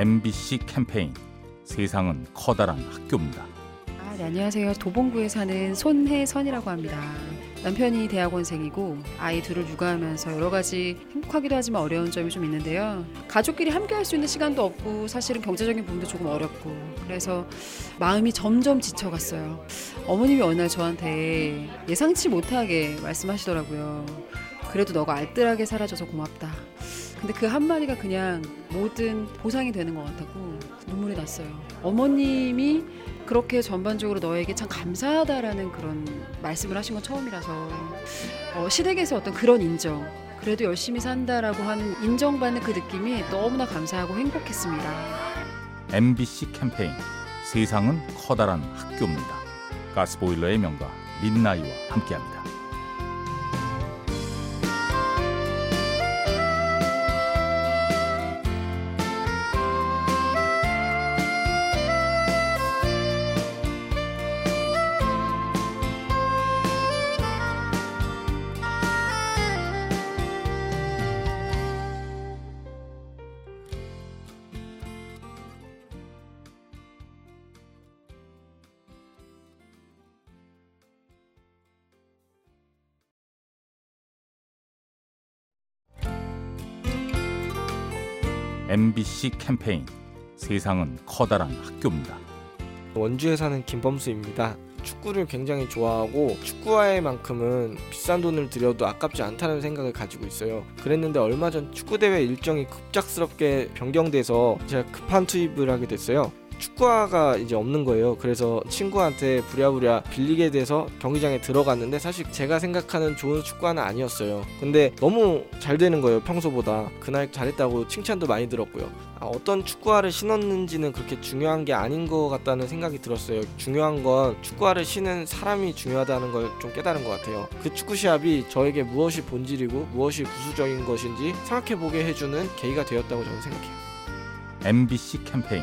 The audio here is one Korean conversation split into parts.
MBC 캠페인 세상은 커다란 학교입니다. 아, 네, 안녕하세요. 도봉구에 사는 손혜선이라고 합니다. 남편이 대학원생이고 아이 둘을 육아하면서 여러 가지 행복하기도 하지만 어려운 점이 좀 있는데요. 가족끼리 함께 할 수 있는 시간도 없고 사실은 경제적인 부분도 조금 어렵고 그래서 마음이 점점 지쳐갔어요. 어머님이 어느 날 저한테 예상치 못하게 말씀하시더라고요. 그래도 너가 알뜰하게 살아줘서 고맙다. 근데 그 한마디가 그냥 모든 보상이 되는 것 같았고 눈물이 났어요. 어머님이 그렇게 전반적으로 너에게 참 감사하다라는 그런 말씀을 하신 건 처음이라서 어, 시댁에서 어떤 그런 인정 그래도 열심히 산다라고 하는 인정받는 그 느낌이 너무나 감사하고 행복했습니다. MBC 캠페인 세상은 커다란 학교입니다. 가스보일러의 명가 민나이와 함께합니다. MBC 캠페인 세상은 커다란 학교입니다. 원주에 사는 김범수입니다. 축구를 굉장히 좋아하고 축구화에만큼은 비싼 돈을 들여도 아깝지 않다는 생각을 가지고 있어요. 그랬는데 얼마 전 축구 대회 일정이 급작스럽게 변경돼서 제가 급한 투입을 하게 됐어요. 축구화가 이제 없는 거예요. 그래서 친구한테 부랴부랴 빌리게 돼서 경기장에 들어갔는데 사실 제가 생각하는 좋은 축구화는 아니었어요. 근데 너무 잘 되는 거예요. 평소보다. 그날 잘했다고 칭찬도 많이 들었고요. 아, 어떤 축구화를 신었는지는 그렇게 중요한 게 아닌 것 같다는 생각이 들었어요. 중요한 건 축구화를 신은 사람이 중요하다는 걸 좀 깨달은 것 같아요. 그 축구 시합이 저에게 무엇이 본질이고 무엇이 부수적인 것인지 생각해보게 해주는 계기가 되었다고 저는 생각해요. MBC 캠페인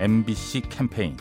MBC 캠페인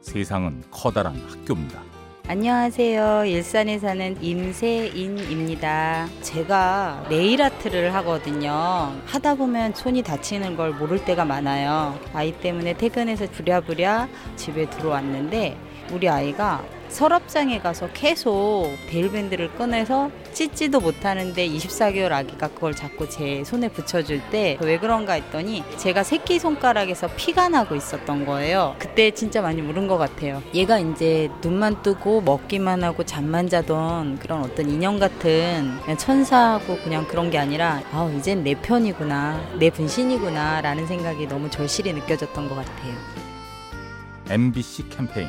세상은 커다란 학교입니다. 안녕하세요. 일산에 사는 임세인입니다. 제가 네일 아트를 하거든요. 하다 보면 손이 다치는 걸 모를 때가 많아요. 아이 때문에 퇴근해서 부랴부랴 집에 들어왔는데 우리 아이가 서랍장에 가서 계속 대일밴드를 꺼내서 찢지도 못하는데 24개월 아기가 그걸 자꾸 제 손에 붙여줄 때 왜 그런가 했더니 제가 새끼 손가락에서 피가 나고 있었던 거예요. 그때 진짜 많이 울은 것 같아요. 얘가 이제 눈만 뜨고 먹기만 하고 잠만 자던 그런 어떤 인형 같은 그냥 천사하고 그냥 그런 게 아니라 아 이젠 내 편이구나 내 분신이구나 라는 생각이 너무 절실히 느껴졌던 것 같아요. MBC 캠페인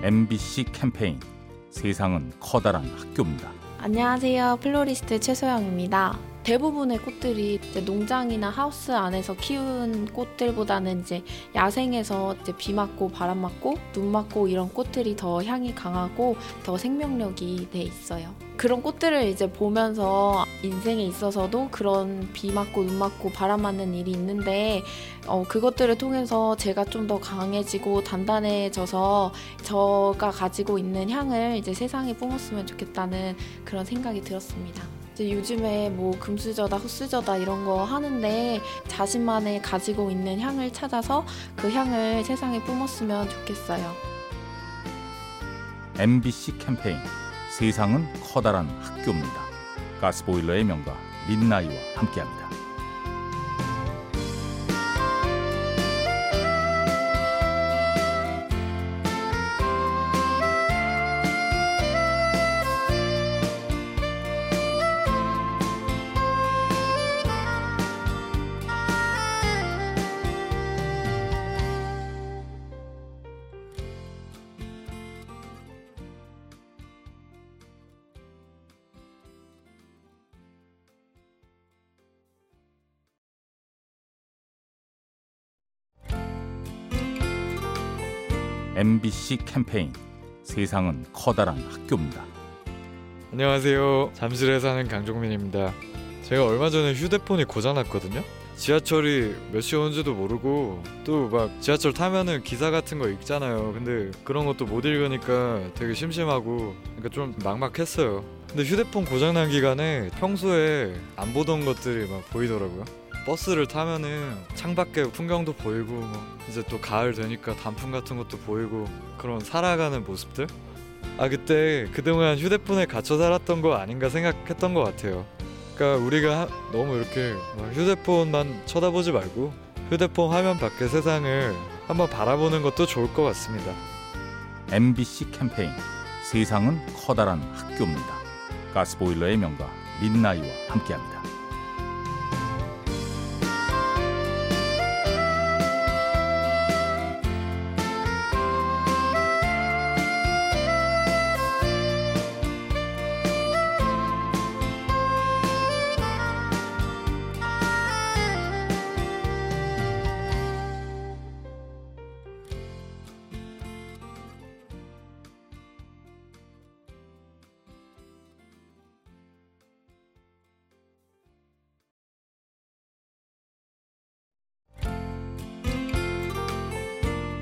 MBC 캠페인 세상은 커다란 학교입니다. 안녕하세요. 플로리스트 최소영입니다. 대부분의 꽃들이 농장이나 하우스 안에서 키운 꽃들보다는 이제 야생에서 이제 비 맞고 바람 맞고 눈 맞고 이런 꽃들이 더 향이 강하고 더 생명력이 더 있어요. 그런 꽃들을 이제 보면서 인생에 있어서도 그런 비 맞고 눈 맞고 바람 맞는 일이 있는데 어, 그것들을 통해서 제가 좀 더 강해지고 단단해져서 저가 가지고 있는 향을 이제 세상에 뿜었으면 좋겠다는 그런 생각이 들었습니다. 이제 요즘에 뭐 금수저다 흑수저다 이런 거 하는데 자신만의 가지고 있는 향을 찾아서 그 향을 세상에 뿜었으면 좋겠어요. MBC 캠페인 세상은 커다란 학교입니다. 가스보일러의 명가 민나이와 함께합니다. MBC 캠페인 세상은 커다란 학교입니다. 안녕하세요. 잠실에 사는 강종민입니다. 제가 얼마 전에 휴대폰이 고장났거든요. 지하철이 몇 시 오는지도 모르고 또 막 지하철 타면은 기사 같은 거 읽잖아요. 근데 그런 것도 못 읽으니까 되게 심심하고 그러니까 좀 막막했어요. 근데 휴대폰 고장난 기간에 평소에 안 보던 것들이 막 보이더라고요. 버스를 타면은 창밖에 풍경도 보이고 뭐 이제 또 가을 되니까 단풍 같은 것도 보이고 그런 살아가는 모습들 아 그때 그동안 휴대폰에 갇혀 살았던 거 아닌가 생각했던 것 같아요. 그러니까 우리가 하- 너무 이렇게 막 휴대폰만 쳐다보지 말고 휴대폰 화면 밖의 세상을 한번 바라보는 것도 좋을 것 같습니다. MBC 캠페인 세상은 커다란 학교입니다. 가스보일러의 명가 민나이와 함께합니다.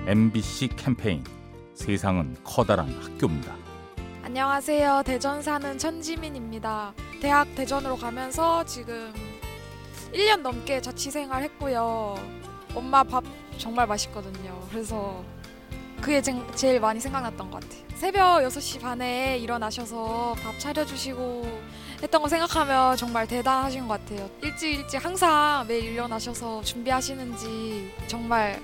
MBC 캠페인 세상은 커다란 학교입니다. 안녕하세요. 대전 사는 천지민입니다. 대학 대전으로 가면서 지금 1년 넘게 자취 생활 했고요. 엄마 밥 정말 맛있거든요. 그래서 그게 제, 제일 많이 생각났던 것 같아요. 새벽 6시 반에 일어나셔서 밥 차려주시고 했던 거 생각하면 정말 대단하신 것 같아요. 일찍 일찍 항상 매일 일어나셔서 준비하시는지 정말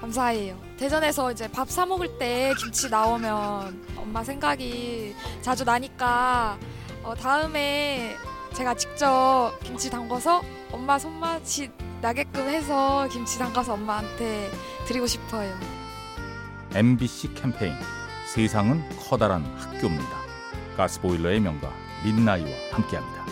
감사해요. 대전에서 이제 밥 사 먹을 때 김치 나오면 엄마 생각이 자주 나니까 어, 다음에 제가 직접 김치 담궈서 엄마 손맛이 나게끔 해서 김치 담가서 엄마한테 드리고 싶어요. MBC 캠페인 세상은 커다란 학교입니다. 가스보일러의 명가 민나이와 함께합니다.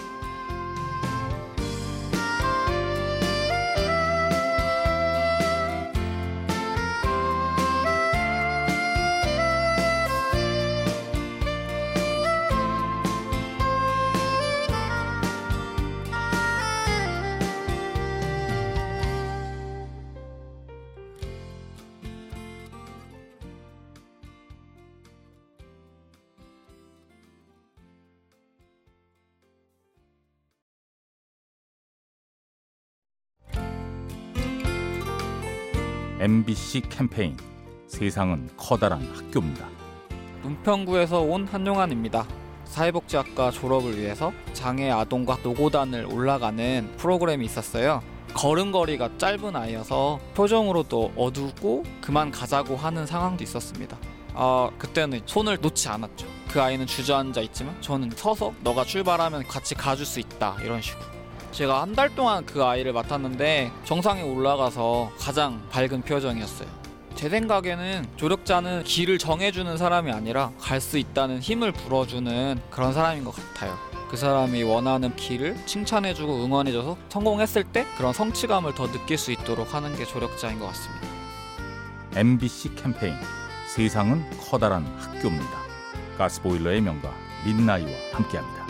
MBC 캠페인 세상은 커다란 학교입니다. 은평구에서 온 한용환입니다. 사회복지학과 졸업을 위해서 장애 아동과 노고단을 올라가는 프로그램이 있었어요. 걸음걸이가 짧은 아이여서 표정으로도 어둡고 그만 가자고 하는 상황도 있었습니다. 아 그때는 손을 놓지 않았죠. 그 아이는 주저앉아 있지만 저는 서서 너가 출발하면 같이 가줄 수 있다 이런 식으로. 제가 한 달 동안 그 아이를 맡았는데 정상에 올라가서 가장 밝은 표정이었어요. 제 생각에는 조력자는 길을 정해주는 사람이 아니라 갈 수 있다는 힘을 불어주는 그런 사람인 것 같아요. 그 사람이 원하는 길을 칭찬해주고 응원해줘서 성공했을 때 그런 성취감을 더 느낄 수 있도록 하는 게 조력자인 것 같습니다. MBC 캠페인 세상은 커다란 학교입니다. 가스보일러의 명가 민나이와 함께합니다.